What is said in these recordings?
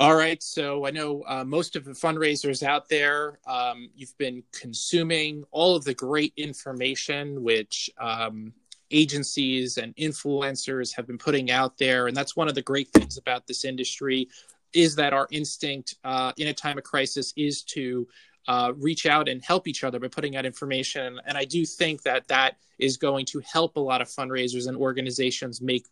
All right. So I know uh, most of the fundraisers out there, um, you've been consuming all of the great information which um, agencies and influencers have been putting out there. And that's one of the great things about this industry is that our instinct uh, in a time of crisis is to uh, reach out and help each other by putting out information. And I do think that that is going to help a lot of fundraisers and organizations make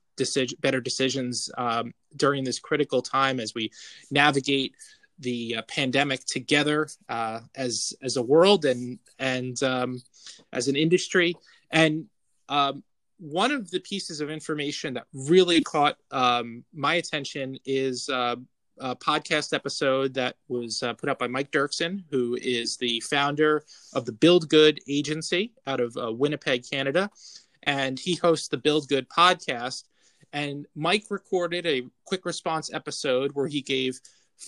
better decisions um, during this critical time as we navigate the uh, pandemic together uh, as as a world and and um, as an industry. And um, one of the pieces of information that really caught um, my attention is uh, a podcast episode that was uh, put up by Mike Dirksen, who is the founder of the Build Good Agency out of uh, Winnipeg, Canada. And he hosts the Build Good podcast. And Mike recorded a quick response episode where he gave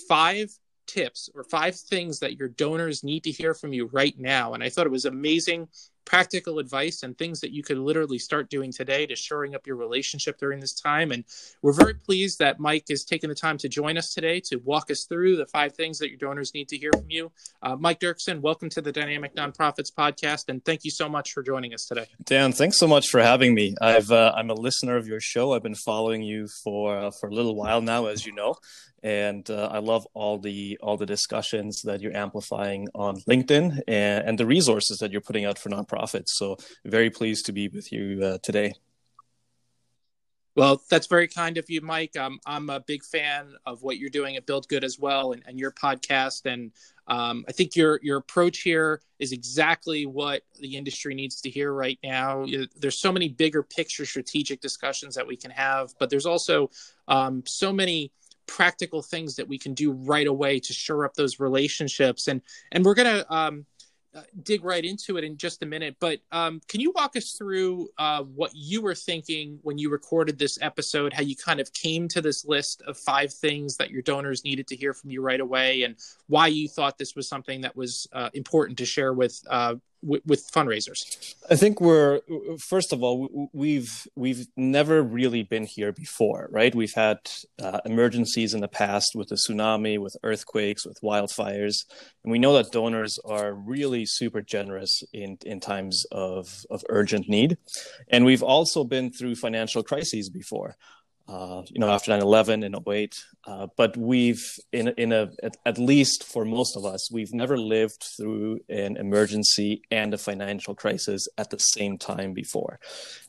five tips or five things that your donors need to hear from you right now. And I thought it was amazing practical advice and things that you could literally start doing today to shoring up your relationship during this time. And we're very pleased that Mike has taken the time to join us today to walk us through the five things that your donors need to hear from you. Uh, Mike Dirksen, welcome to the Dynamic Nonprofits podcast, and thank you so much for joining us today. Dan, thanks so much for having me. I've uh, I'm a listener of your show. I've been following you for uh, for a little while now, as you know, and uh, I love all the all the discussions that you're amplifying on LinkedIn and, and, the resources that you're putting out for nonprofits. So very pleased to be with you uh, today. Well, that's very kind of you, Mike. Um, I'm a big fan of what you're doing at Build Good as well, and, and your podcast. And um, I think your your approach here is exactly what the industry needs to hear right now. There's so many bigger picture strategic discussions that we can have, but there's also um, so many practical things that we can do right away to shore up those relationships. And and we're gonna um, uh, dig right into it in just a minute but um, can you walk us through uh, what you were thinking when you recorded this episode how you kind of came to this list of five things that your donors needed to hear from you right away and why you thought this was something that was uh, important to share with uh, with fundraisers? I think we're first of all we've we've never really been here before, right? We've had uh, emergencies in the past with the tsunami, with earthquakes, with wildfires, and we know that donors are really super generous in in times of of urgent need, and we've also been through financial crises before uh, you know, after 9/11 and 08. Uh, but we've, in in a at, at, least for most of us, we've never lived through an emergency and a financial crisis at the same time before,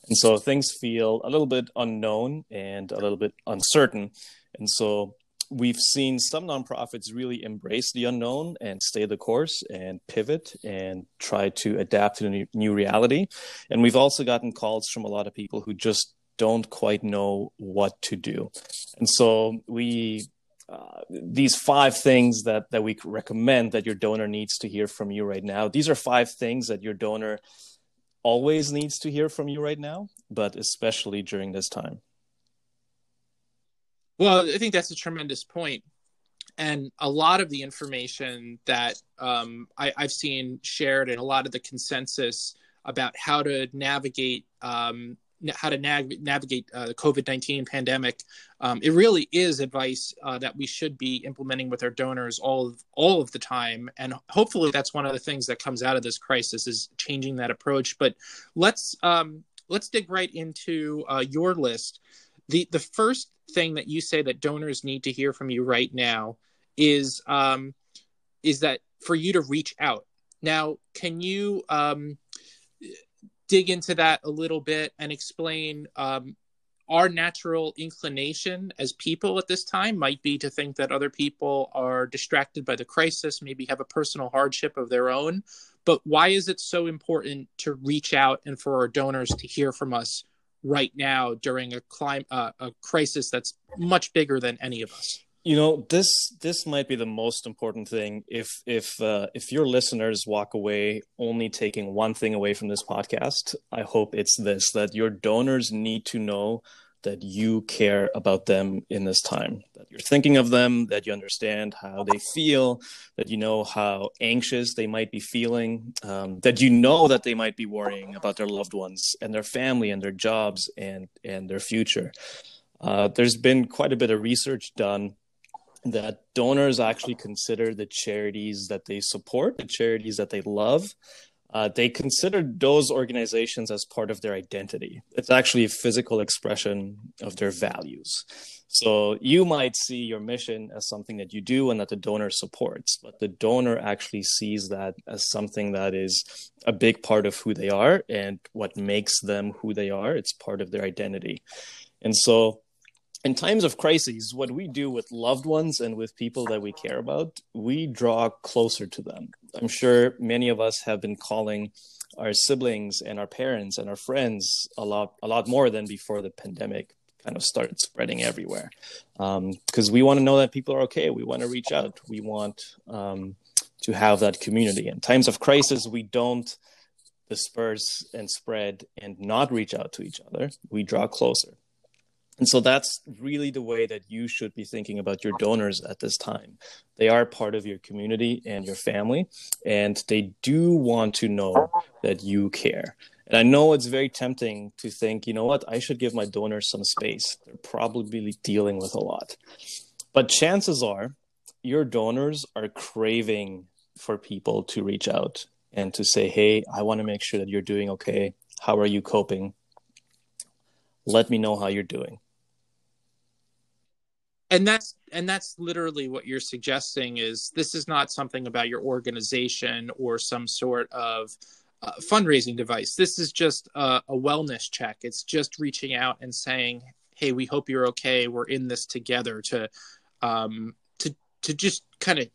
and so things feel a little bit unknown and a little bit uncertain, and so. We've seen some nonprofits really embrace the unknown and stay the course and pivot and try to adapt to the new, new reality. And we've also gotten calls from a lot of people who just don't quite know what to do. And so we uh, these five things that that we recommend that your donor needs to hear from you right now. These are five things that your donor always needs to hear from you right now, but especially during this time. Well, I think that's a tremendous point. And a lot of the information that um, I, have seen shared and a lot of the consensus about how to navigate um, how to nav- navigate uh, the COVID 19 pandemic. Um, it really is advice uh, that we should be implementing with our donors all of, all of the time. And hopefully, that's one of the things that comes out of this crisis is changing that approach. But let's um, let's dig right into uh, your list. The, the first thing that you say that donors need to hear from you right now is um, is that for you to reach out. Now, can you um, dig into that a little bit and explain um, our natural inclination as people at this time might be to think that other people are distracted by the crisis, maybe have a personal hardship of their own. But why is it so important to reach out and for our donors to hear from us right now during a uh, a crisis that's much bigger than any of us? You know this this might be the most important thing if if uh, if your listeners walk away only taking one thing away from this podcast i hope it's this that your donors need to know that you care about them in this time that you're thinking of them that you understand how they feel that you know how anxious they might be feeling um, that you know that they might be worrying about their loved ones and their family and their jobs and and their future. Uh, there's been quite a bit of research done that donors actually consider the charities that they support, the charities that they love, uh, they consider those organizations as part of their identity. It's actually a physical expression of their values. So you might see your mission as something that you do and that the donor supports, but the donor actually sees that as something that is a big part of who they are and what makes them who they are. It's part of their identity. And so in times of crises, what we do with loved ones and with people that we care about, we draw closer to them. I'm sure many of us have been calling our siblings and our parents and our friends a lot, a lot more than before the pandemic kind of started spreading everywhere. Because um, we want to know that people are okay. We want to reach out. We want um, to have that community. In times of crisis, we don't disperse and spread and not reach out to each other. We draw closer. And so that's really the way that you should be thinking about your donors at this time. They are part of your community and your family, and they do want to know that you care. And I know it's very tempting to think, you know what, I should give my donors some space. They're probably dealing with a lot. But chances are your donors are craving for people to reach out and to say, hey, I want to make sure that you're doing okay. How are you coping? Let me know how you're doing and that's and that's literally what you're suggesting is this is not something about your organization or some sort of uh, fundraising device. This is just a, a wellness check. It's just reaching out and saying hey we hope you're okay. We're in this together to um to to just kind of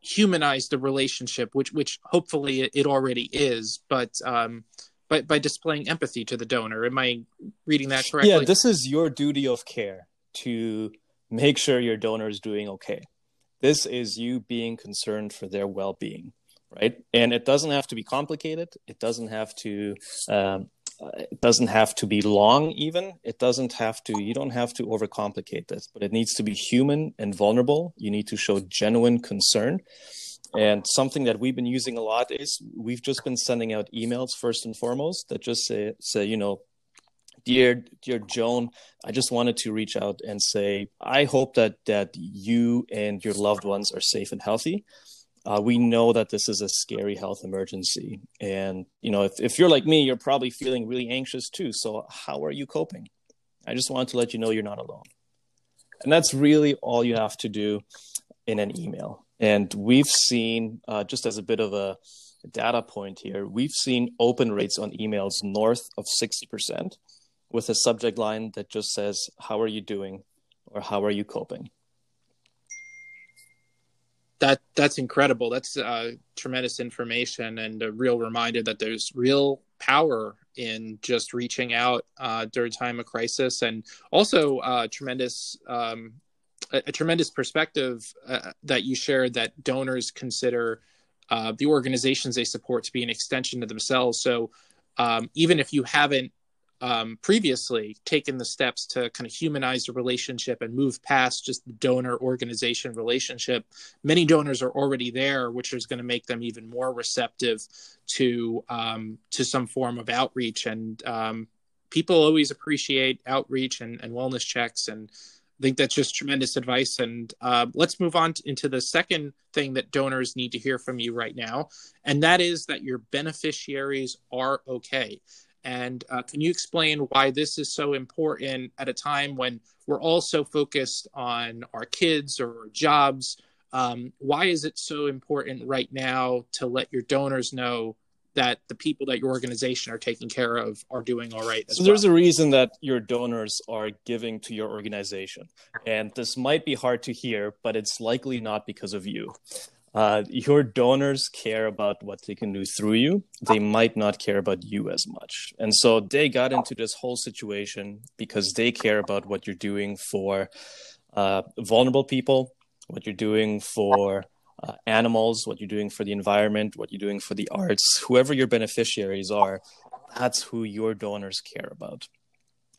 humanize the relationship which which hopefully it, already is but um by, by displaying empathy to the donor. Am i reading that correctly? Yeah this is your duty of care to make sure your donor is doing okay. This is you being concerned for their well being, right? And it doesn't have to be complicated. It doesn't have to. Um, it doesn't have to be long even it doesn't have to you don't have to overcomplicate this but it needs to be human and vulnerable you need to show genuine concern and something that we've been using a lot is we've just been sending out emails first and foremost that just say say you know dear dear joan i just wanted to reach out and say i hope that that you and your loved ones are safe and healthy. Uh, we know that this is a scary health emergency. And you know if, if you're like me you're probably feeling really anxious too. So how are you coping? I just wanted to let you know you're not alone. And that's really all you have to do in an email. And we've seen uh, just as a bit of a data point here we've seen open rates on emails north of 60% with a subject line that just says, How are you doing? or How are you coping? That that's incredible. That's uh, tremendous information and a real reminder that there's real power in just reaching out uh, during time of crisis, and also uh, tremendous um, a, a, tremendous perspective uh, that you shared that donors consider uh, the organizations they support to be an extension of themselves. So um, even if you haven't um, previously taken the steps to kind of humanize the relationship and move past just the donor organization relationship. Many donors are already there, which is going to make them even more receptive to um, to some form of outreach. And um, people always appreciate outreach and, and wellness checks and I think that's just tremendous advice. And uh, let's move on to, into the second thing that donors need to hear from you right now, and that is that your beneficiaries are okay. And uh, can you explain why this is so important at a time when we're all so focused on our kids or our jobs? Um, why is it so important right now to let your donors know that the people that your organization are taking care of are doing all right. so well. there's a reason that your donors are giving to your organization, and this might be hard to hear, but it's likely not because of you uh, your donors care about what they can do through you. They might not care about you as much. And so they got into this whole situation because they care about what you're doing for uh, vulnerable people, what you're doing for uh, animals, what you're doing for the environment, what you're doing for the arts, whoever your beneficiaries are, that's who your donors care about.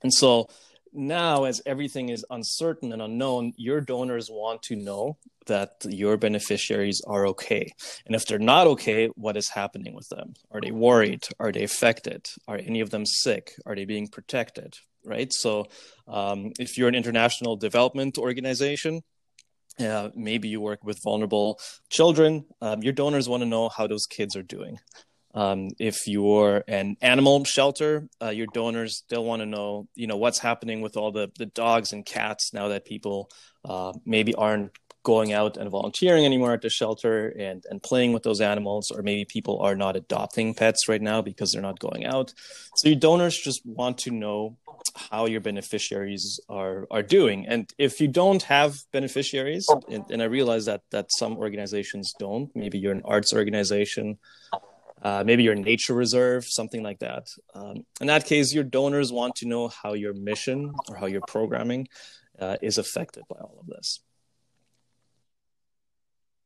And so now as everything is uncertain and unknown your donors want to know that your beneficiaries are okay. And if they're not okay what is happening with them? Are they worried? Are they affected? Are any of them sick? Are they being protected right? So um, if you're an international development organization uh, maybe you work with vulnerable children. Um, your donors want to know how those kids are doing. Um, if you're an animal shelter, uh, your donors they'll want to know, you know, what's happening with all the the dogs and cats now that people uh, maybe aren't going out and volunteering anymore at the shelter and and playing with those animals, or maybe people are not adopting pets right now because they're not going out. So your donors just want to know how your beneficiaries are are doing, and if you don't have beneficiaries, and, and I realize that that some organizations don't, maybe you're an arts organization uh, maybe your nature reserve, something like that. Um, in that case, your donors want to know how your mission or how your programming uh, is affected by all of this.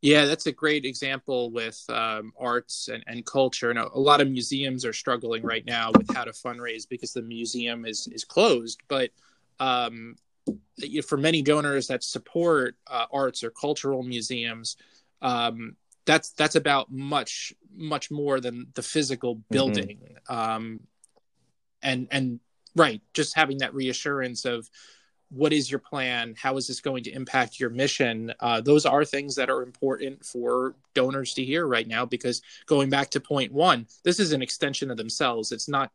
Yeah, that's a great example with um, arts and, and culture. And a, a, lot of museums are struggling right now with how to fundraise because the museum is is closed. But um, for many donors that support uh, arts or cultural museums, um, that's that's about much much more than the physical mm-hmm. building mm-hmm. um and and right just having that reassurance of what is your plan how is this going to impact your mission uh, those are things that are important for donors to hear right now because going back to point one this is an extension of themselves it's not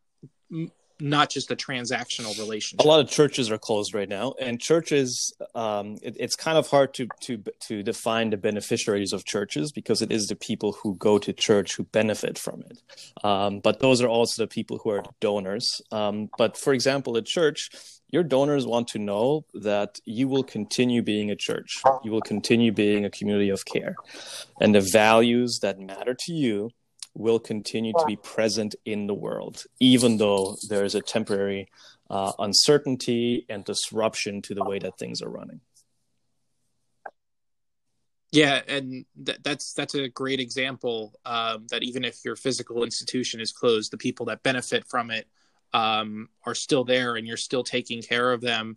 not just a transactional relationship. A lot of churches are closed right now, and churches, um, it, it's kind of hard to to to define the beneficiaries of churches because it is the people who go to church who benefit from it. Um, but those are also the people who are donors. Um, but for example, at church, your donors want to know that you will continue being a church, you will continue being a community of care, and the values that matter to you will continue to be present in the world, even though there is a temporary uh, uncertainty and disruption to the way that things are running. Yeah, and th- that's that's a great example um, that even if your physical institution is closed, the people that benefit from it um, are still there, and you're still taking care of them.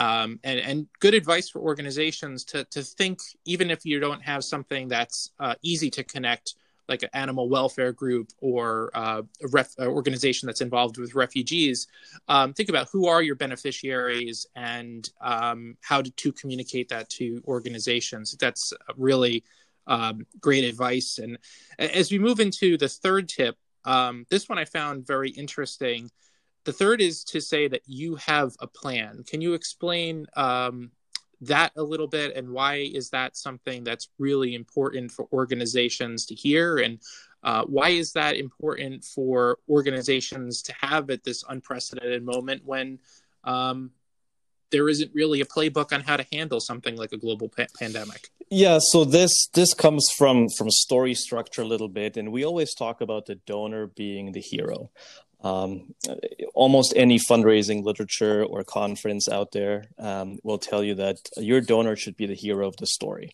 Um, and, and good advice for organizations to to think, even if you don't have something that's uh, easy to connect like an animal welfare group or uh, a ref- organization that's involved with refugees, um, think about who are your beneficiaries and um, how to, to, communicate that to organizations. That's really um, great advice. And as we move into the third tip, um, this one I found very interesting. The third is to say that you have a plan. Can you explain um, that a little bit and why is that something that's really important for organizations to hear? And uh, why is that important for organizations to have at this unprecedented moment when um, there isn't really a playbook on how to handle something like a global pa- pandemic? Yeah so this this comes from from story structure a little bit and we always talk about the donor being the hero um, almost any fundraising literature or conference out there um, will tell you that your donor should be the hero of the story,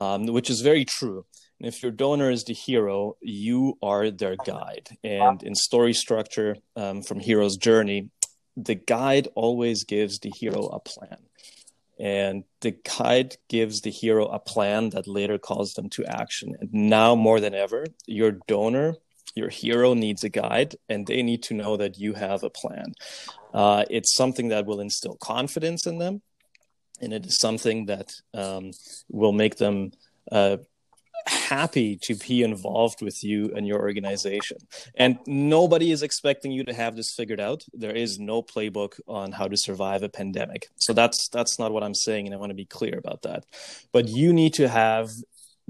um, which is very true. And if your donor is the hero, you are their guide. And in story structure um, from Hero's Journey, the guide always gives the hero a plan. And the guide gives the hero a plan that later calls them to action. And now more than ever, your donor your hero needs a guide and they need to know that you have a plan. Uh, it's something that will instill confidence in them and it is something that um, will make them uh, happy to be involved with you and your organization. And nobody is expecting you to have this figured out. There is no playbook on how to survive a pandemic. So that's that's not what i'm saying and i want to be clear about that. But you need to have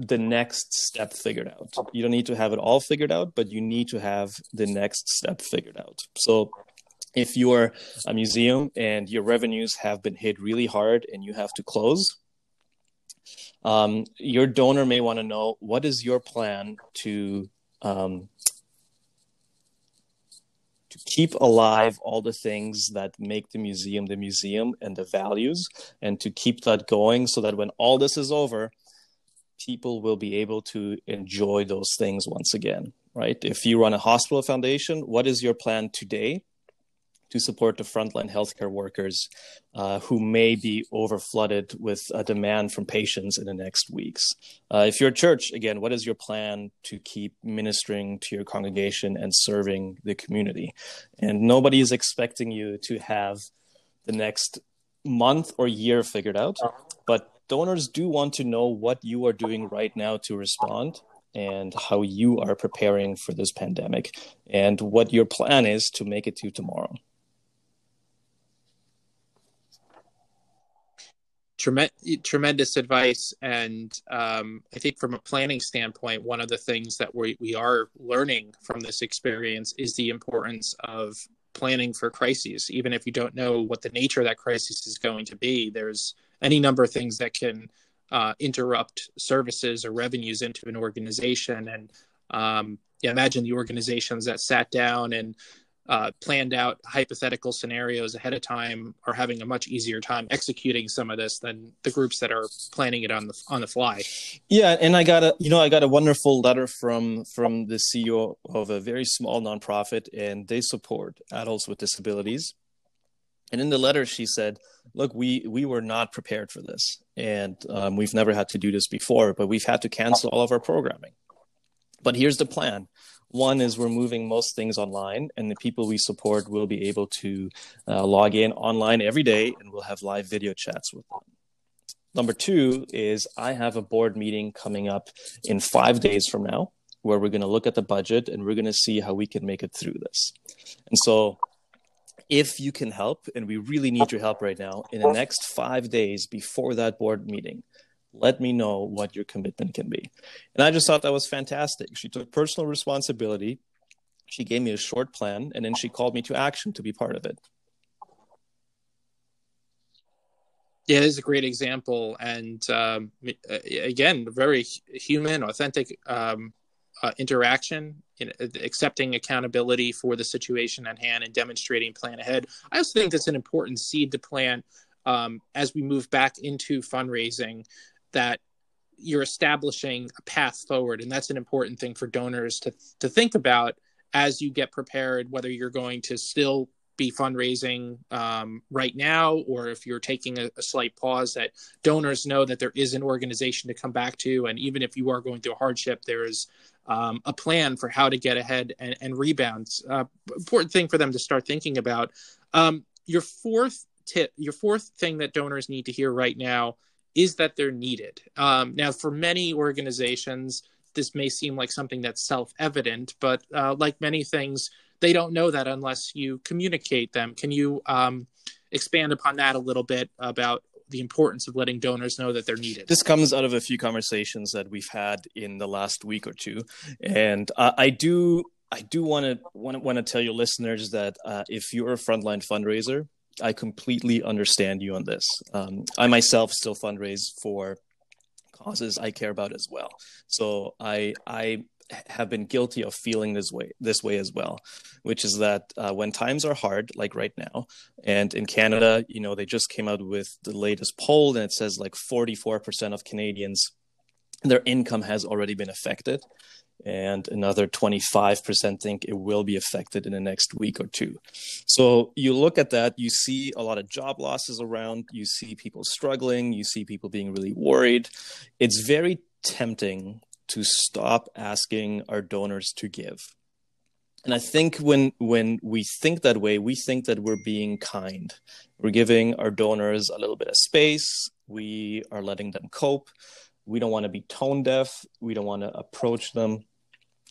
the next step figured out. You don't need to have it all figured out, but you need to have the next step figured out. So if you're a museum and your revenues have been hit really hard and you have to close, um, your donor may want to know what is your plan to um, to keep alive all the things that make the museum the museum and the values, and to keep that going so that when all this is over, people will be able to enjoy those things once again, right? If you run a hospital foundation, what is your plan today to support the frontline healthcare workers uh, who may be overflooded with a demand from patients in the next weeks? Uh, if you're a church, again, what is your plan to keep ministering to your congregation and serving the community? And nobody is expecting you to have the next month or year figured out, but donors do want to know what you are doing right now to respond and how you are preparing for this pandemic and what your plan is to make it to tomorrow. tremendous advice and um, i think from a planning standpoint one of the things that we, we are learning from this experience is the importance of planning for crises even if you don't know what the nature of that crisis is going to be there's any number of things that can uh, interrupt services or revenues into an organization and um, yeah, imagine the organizations that sat down and uh, planned out hypothetical scenarios ahead of time are having a much easier time executing some of this than the groups that are planning it on the on the fly. Yeah, and I got a you know I got a wonderful letter from from the CEO of a very small nonprofit, and they support adults with disabilities. And in the letter, she said, "Look, we we were not prepared for this, and um, we've never had to do this before, but we've had to cancel all of our programming. But here's the plan." One is we're moving most things online, and the people we support will be able to uh, log in online every day, and we'll have live video chats with them. Number two is I have a board meeting coming up in five days from now, where we're going to look at the budget and we're going to see how we can make it through this. And so, if you can help, and we really need your help right now, in the next five days before that board meeting, let me know what your commitment can be. And I just thought that was fantastic. She took personal responsibility. She gave me a short plan, and then she called me to action to be part of it. Yeah, it is a great example, and um, again, very human, authentic um, uh, interaction, you know, accepting accountability for the situation at hand, and demonstrating plan ahead. I also think that's an important seed to plant um, as we move back into fundraising that you're establishing a path forward and that's an important thing for donors to to think about as you get prepared whether you're going to still be fundraising um, right now or if you're taking a, a, slight pause that donors know that there is an organization to come back to and even if you are going through a hardship there is um, a plan for how to get ahead and, and rebound uh, important thing for them to start thinking about um, your fourth tip your fourth thing that donors need to hear right now is that they're needed. Um, now, for many organizations, this may seem like something that's self evident, but uh, like many things, they don't know that unless you communicate them. Can you um, expand upon that a little bit about the importance of letting donors know that they're needed? This comes out of a few conversations that we've had in the last week or two, and uh, I do. I do want to want to tell your listeners that uh, if you're a frontline fundraiser, I completely understand you on this. Um, I myself still fundraise for causes I care about as well. So I I have been guilty of feeling this way this way as well, which is that uh, when times are hard, like right now, and in Canada, you know, they just came out with the latest poll, and it says like 44% of Canadians their income has already been affected and another 25% think it will be affected in the next week or two. So you look at that, you see a lot of job losses around, you see people struggling, you see people being really worried. It's very tempting to stop asking our donors to give. And I think when when we think that way, we think that we're being kind. We're giving our donors a little bit of space. We are letting them cope. We don't want to be tone deaf. We don't want to approach them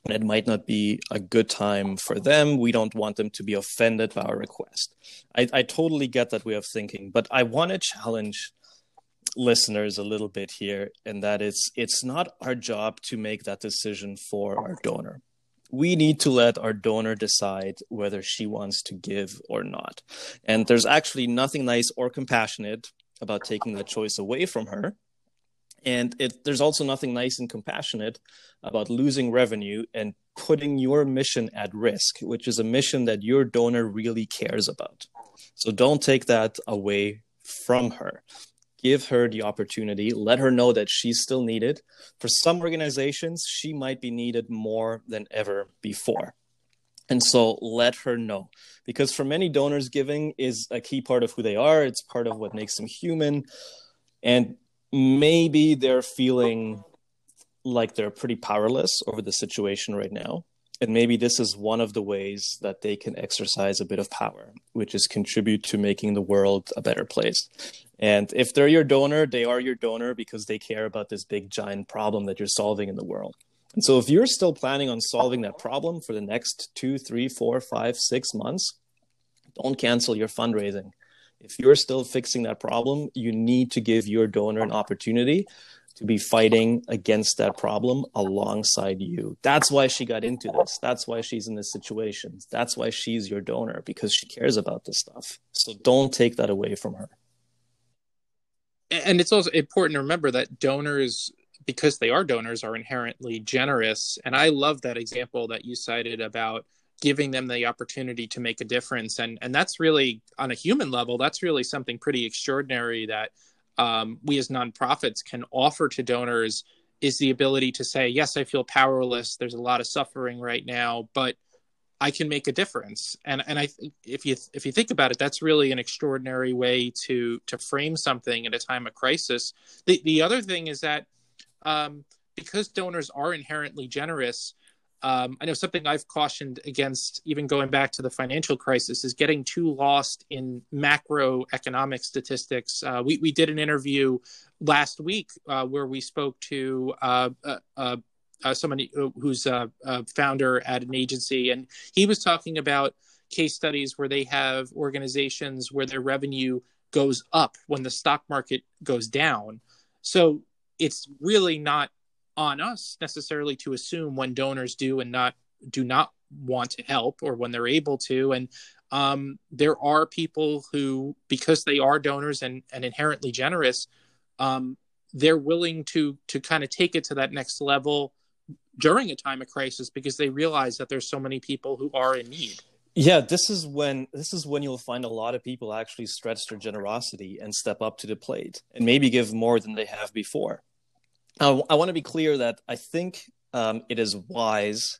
and it might not be a good time for them. We don't want them to be offended by our request. I, I totally get that way of thinking, but I want to challenge listeners a little bit here, and that is it's not our job to make that decision for our donor. We need to let our donor decide whether she wants to give or not. And there's actually nothing nice or compassionate about taking that choice away from her and it, there's also nothing nice and compassionate about losing revenue and putting your mission at risk, which is a mission that your donor really cares about. So don't take that away from her. Give her the opportunity. Let her know that she's still needed. For some organizations, she might be needed more than ever before. And so let her know. Because for many donors, giving is a key part of who they are, it's part of what makes them human. And maybe they're feeling like they're pretty powerless over the situation right now. And maybe this is one of the ways that they can exercise a bit of power, which is contribute to making the world a better place. And if they're your donor, they are your donor because they care about this big giant problem that you're solving in the world. And so if you're still planning on solving that problem for the next two, three, four, five, six months, don't cancel your fundraising. If you're still fixing that problem, you need to give your donor an opportunity to be fighting against that problem alongside you. That's why she got into this. That's why she's in this situation. That's why she's your donor because she cares about this stuff. So don't take that away from her. And it's also important to remember that donors because they are donors are inherently generous. And I love that example that you cited about giving them the opportunity to make a difference. And and that's really on a human level that's really something pretty extraordinary that um, we as nonprofits can offer to donors is the ability to say, yes, I feel powerless. There's a lot of suffering right now, but I can make a difference. And and I if you if you think about it, that's really an extraordinary way to to frame something at a time of crisis. The the other thing is that um, because donors are inherently generous, um, I know something I've cautioned against, even going back to the financial crisis, is getting too lost in macroeconomic statistics. Uh, we we did an interview last week uh, where we spoke to uh, uh, uh, uh someone who's a, a, founder at an agency, and he was talking about case studies where they have organizations where their revenue goes up when the stock market goes down. So it's really not on us necessarily to assume when donors do and not do not want to help or when they're able to. And um, there are people who because they are donors and, and inherently generous um, they're willing to to kind of take it to that next level during a time of crisis because they realize that there's so many people who are in need yeah this is when this is when you'll find a lot of people actually stretch their generosity and step up to the plate and maybe give more than they have before I, I want to be clear that I think um, it is wise,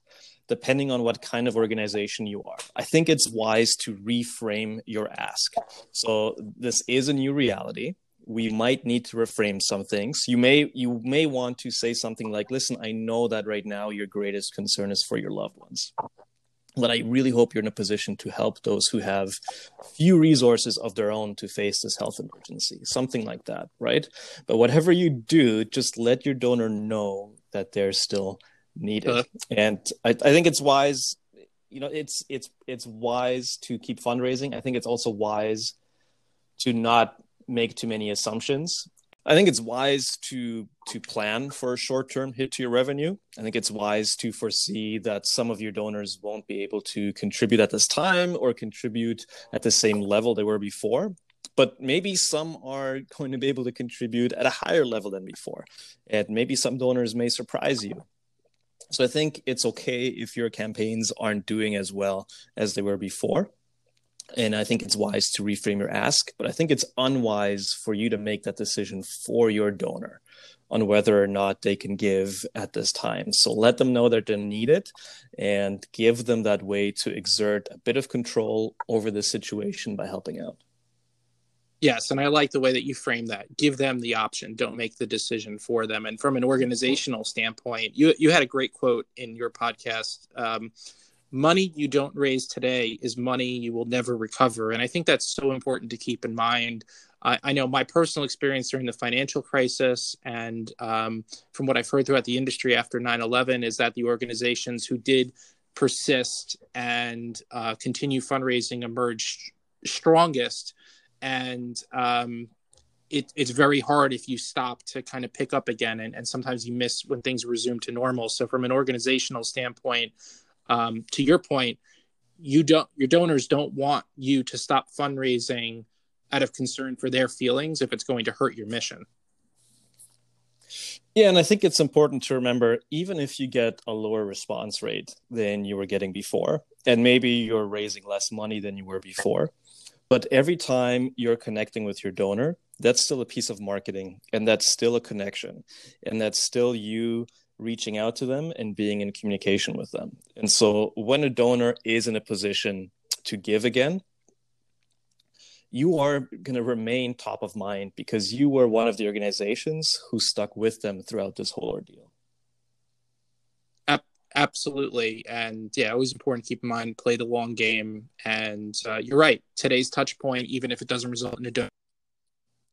depending on what kind of organization you are. I think it's wise to reframe your ask. So this is a new reality. We might need to reframe some things. You may you may want to say something like, "Listen, I know that right now your greatest concern is for your loved ones." but I really hope you're in a position to help those who have few resources of their own to face this health emergency, something like that, right? But whatever you do, just let your donor know that they're still needed. Uh, and I, I think it's wise, you know, it's it's it's wise to keep fundraising. I think it's also wise to not make too many assumptions I think it's wise to to plan for a short term hit to your revenue. I think it's wise to foresee that some of your donors won't be able to contribute at this time or contribute at the same level they were before. But maybe some are going to be able to contribute at a higher level than before. And maybe some donors may surprise you. So I think it's okay if your campaigns aren't doing as well as they were before and I think it's wise to reframe your ask, but I think it's unwise for you to make that decision for your donor on whether or not they can give at this time. So let them know that they need it and give them that way to exert a bit of control over the situation by helping out. Yes, and I like the way that you frame that. Give them the option. Don't make the decision for them. And from an organizational standpoint, you you had a great quote in your podcast. Um, money you don't raise today is money you will never recover. And I think that's so important to keep in mind. I, I know my personal experience during the financial crisis and um, from what I've heard throughout the industry after 9 11 is that the organizations who did persist and uh, continue fundraising emerged strongest. And um, it, it's very hard if you stop to kind of pick up again and, and sometimes you miss when things resume to normal so from an organizational standpoint um, to your point, you don't your donors don't want you to stop fundraising out of concern for their feelings if it's going to hurt your mission. Yeah, and I think it's important to remember even if you get a lower response rate than you were getting before, and maybe you're raising less money than you were before, but every time you're connecting with your donor, that's still a piece of marketing and that's still a connection and that's still you reaching out to them and being in communication with them. And so when a donor is in a position to give again, you are going to remain top of mind because you were one of the organizations who stuck with them throughout this whole ordeal. Absolutely. And yeah, always important to keep in mind, play the long game. And uh, you're right. Today's touch point, even if it doesn't result in a donor,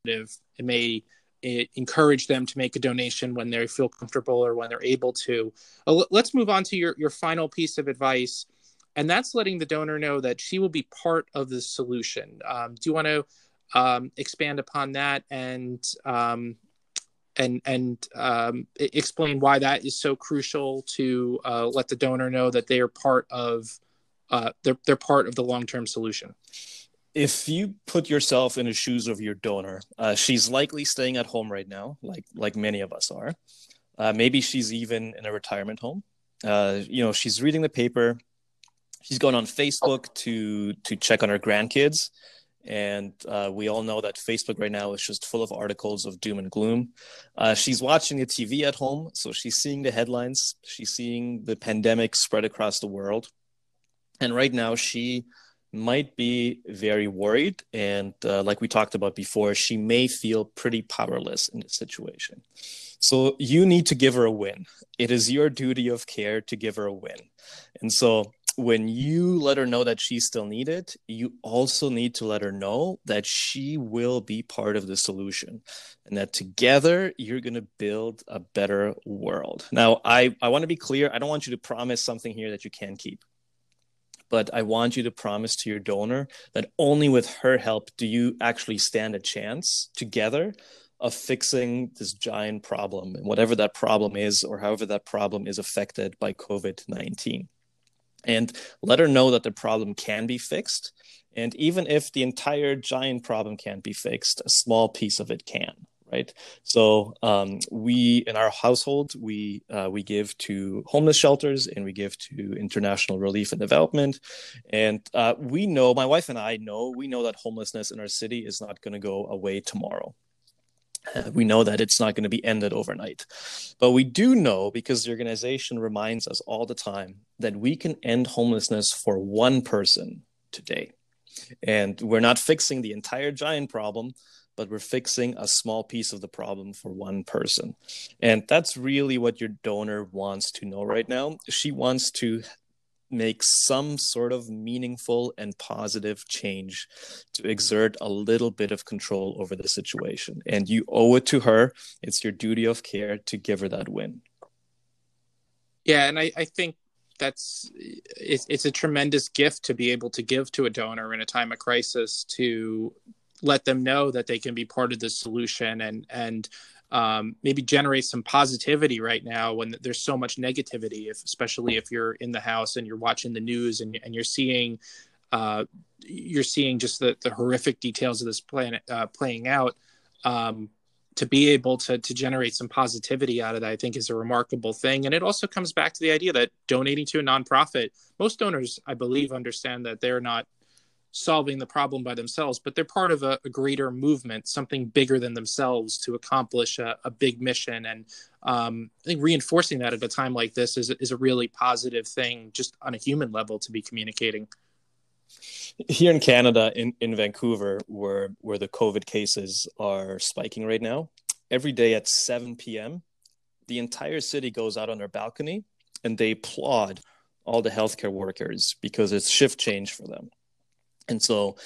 it may it encourage them to make a donation when they feel comfortable or when they're able to. Uh, let's move on to your, your final piece of advice, and that's letting the donor know that she will be part of the solution. Um, do you want to um, expand upon that and um, and and um, explain why that is so crucial to uh, let the donor know that they are part of uh, they're they're part of the long term solution if you put yourself in the shoes of your donor, uh, she's likely staying at home right now, like like many of us are. Uh, maybe she's even in a retirement home. Uh, you know, she's reading the paper. She's going on Facebook to to check on her grandkids, and uh, we all know that Facebook right now is just full of articles of doom and gloom. Uh, she's watching the TV at home, so she's seeing the headlines. She's seeing the pandemic spread across the world, and right now she might be very worried. And uh, like we talked about before, she may feel pretty powerless in the situation. So you need to give her a win. It is your duty of care to give her a win. And so when you let her know that she's still needed, you also need to let her know that she will be part of the solution and that together you're going to build a better world. Now, I, I want to be clear. I don't want you to promise something here that you can't keep but I want you to promise to your donor that only with her help do you actually stand a chance together of fixing this giant problem and whatever that problem is or however that problem is affected by COVID-19. And let her know that the problem can be fixed. And even if the entire giant problem can't be fixed, a small piece of it can right? So um, we in our household we uh, we give to homeless shelters and we give to international relief and development, and uh, we know my wife and I know we know that homelessness in our city is not going to go away tomorrow. Uh, we know that it's not going to be ended overnight. But we do know because the organization reminds us all the time that we can end homelessness for one person today. And we're not fixing the entire giant problem, but we're fixing a small piece of the problem for one person. And that's really what your donor wants to know right now. She wants to make some sort of meaningful and positive change to exert a little bit of control over the situation. And you owe it to her. It's your duty of care to give her that win. Yeah, and I, I think that's it's, it's a tremendous gift to be able to give to a donor in a time of crisis to let them know that they can be part of the solution and and um, maybe generate some positivity right now when there's so much negativity if especially if you're in the house and you're watching the news and, and you're seeing uh, you're seeing just the, the horrific details of this plan uh, playing out um, to be able to to generate some positivity out of that, I think is a remarkable thing. And it also comes back to the idea that donating to a nonprofit, most donors, I believe, understand that they're not solving the problem by themselves, but they're part of a, a greater movement, something bigger than themselves to accomplish a, a big mission. And um, I think reinforcing that at a time like this is, is a really positive thing, just on a human level, to be communicating. Here in Canada, in, in Vancouver, where where the COVID cases are spiking right now, every day at 7 p.m., the entire city goes out on their balcony and they applaud all the healthcare workers because it's shift change for them and so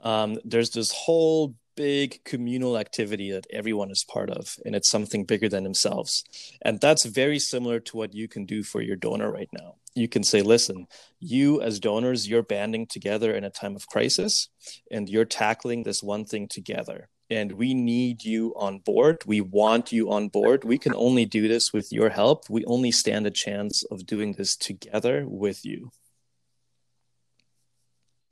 um, there's this whole big communal activity that everyone is part of, and it's something bigger than themselves. And that's very similar to what you can do for your donor right now. You can say, listen, you as donors, you're banding together in a time of crisis, and you're tackling this one thing together. And we need you on board. We want you on board. We can only do this with your help. We only stand a chance of doing this together with you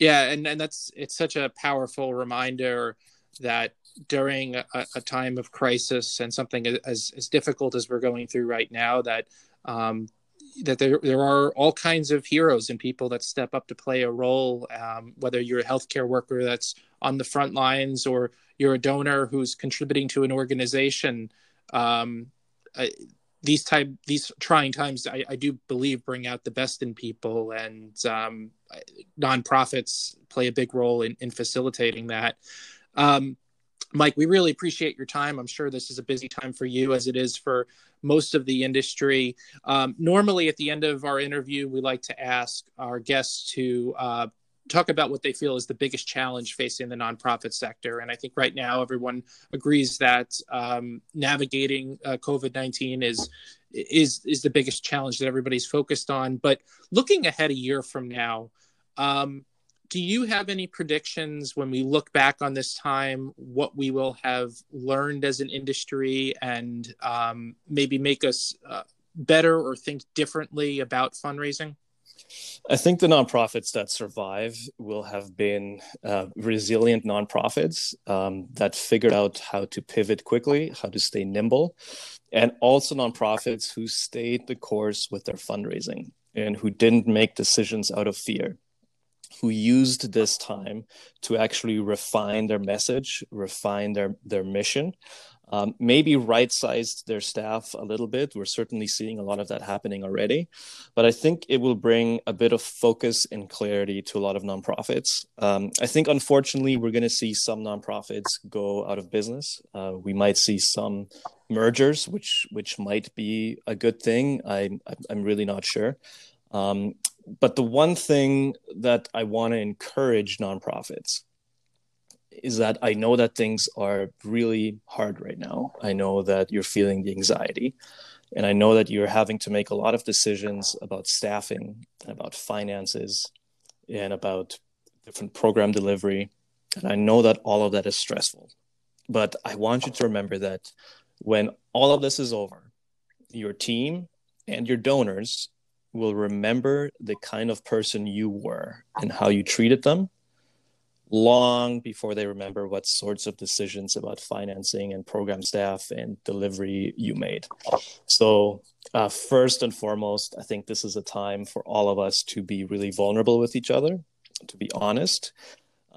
yeah and, and that's it's such a powerful reminder that during a, a time of crisis and something as, as difficult as we're going through right now that um, that there, there are all kinds of heroes and people that step up to play a role um, whether you're a healthcare worker that's on the front lines or you're a donor who's contributing to an organization um, I, these type these trying times I, I, do believe bring out the best in people and um, nonprofits play a big role in, in facilitating that. Um, mike we really appreciate your time. I'm sure this is a busy time for you as it is for most of the industry. Um, normally at the end of our interview we like to ask our guests to uh, talk about what they feel is the biggest challenge facing the nonprofit sector. And I think right now everyone agrees that um, navigating uh, COVID nineteen is is is the biggest challenge that everybody's focused on. But looking ahead a year from now, um, do you have any predictions when we look back on this time, what we will have learned as an industry, and um, maybe make us uh, better or think differently about fundraising? I think the nonprofits that survive will have been uh, resilient nonprofits um, that figured out how to pivot quickly, how to stay nimble, and also nonprofits who stayed the course with their fundraising and who didn't make decisions out of fear who used this time to actually refine their message, refine their, their mission, um, maybe right sized their staff a little bit. We're certainly seeing a lot of that happening already. But I think it will bring a bit of focus and clarity to a lot of nonprofits. Um, I think, unfortunately, we're going to see some nonprofits go out of business. Uh, we might see some mergers, which which might be a good thing. I, I'm really not sure. Um, but the one thing that I want to encourage nonprofits is that I know that things are really hard right now. I know that you're feeling the anxiety, and I know that you're having to make a lot of decisions about staffing, about finances, and about different program delivery. And I know that all of that is stressful. But I want you to remember that when all of this is over, your team and your donors will remember the kind of person you were and how you treated them long before they remember what sorts of decisions about financing and program staff and delivery you made. So, uh, first and foremost, I think this is a time for all of us to be really vulnerable with each other, to be honest,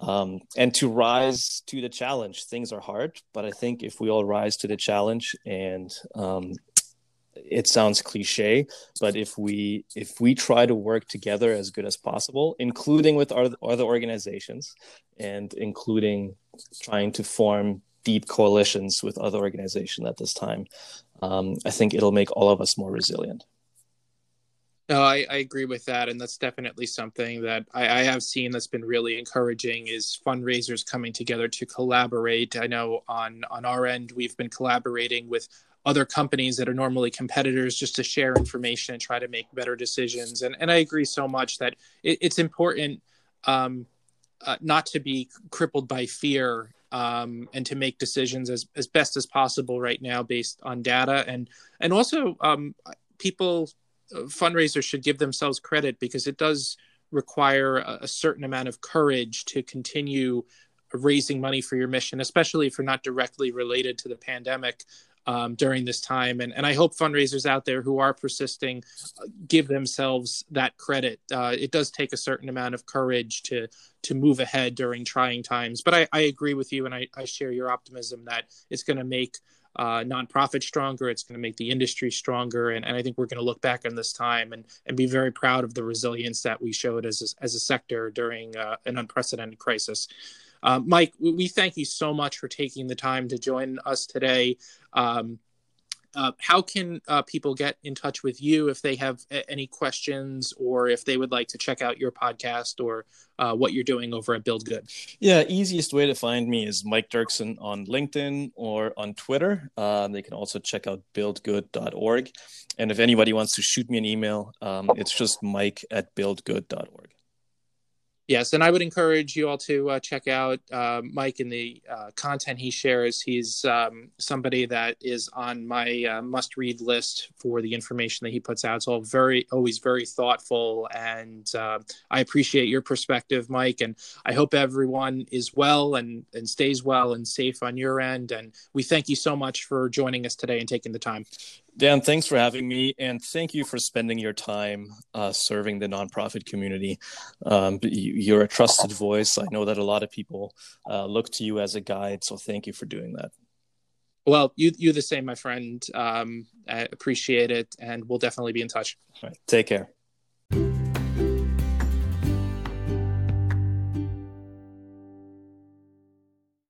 um, and to rise to the challenge. Things are hard, but I think if we all rise to the challenge and um, it sounds cliche but if we if we try to work together as good as possible including with our other organizations and including trying to form deep coalitions with other organizations at this time um, i think it'll make all of us more resilient no, I, I, agree with that, and that's definitely something that I, I, have seen that's been really encouraging. Is fundraisers coming together to collaborate. I know on on our end, we've been collaborating with other companies that are normally competitors just to share information and try to make better decisions. And and I agree so much that it, it's important um, uh, not to be crippled by fear um, and to make decisions as as best as possible right now based on data and and also um, people uh, fundraisers should give themselves credit because it does require a, a certain amount of courage to continue raising money for your mission, especially if you're not directly related to the pandemic um, during this time. And, and I hope fundraisers out there who are persisting uh, give themselves that credit. Uh, it does take a certain amount of courage to to move ahead during trying times. But I, I agree with you, and I, I share your optimism that it's going to make uh, nonprofit stronger. It's going to make the industry stronger, and, and I think we're going to look back on this time and, and be very proud of the resilience that we showed as a, as a sector during uh, an unprecedented crisis. Uh, Mike, we thank you so much for taking the time to join us today. Um, uh, how can uh, people get in touch with you if they have a- any questions or if they would like to check out your podcast or uh, what you're doing over at Build Good? Yeah, easiest way to find me is Mike Dirksen on LinkedIn or on Twitter. Um, they can also check out buildgood.org. And if anybody wants to shoot me an email, um, it's just mike at buildgood.org. Yes, and I would encourage you all to uh, check out uh, Mike and the uh, content he shares. He's um, somebody that is on my uh, must-read list for the information that he puts out. It's all very, always very thoughtful, and uh, I appreciate your perspective, Mike. And I hope everyone is well and and stays well and safe on your end. And we thank you so much for joining us today and taking the time. Dan, thanks for having me, and thank you for spending your time uh, serving the nonprofit community. Um, you're a trusted voice. I know that a lot of people uh, look to you as a guide, so thank you for doing that. Well, you you the same, my friend. Um, I appreciate it, and we'll definitely be in touch. All right, take care.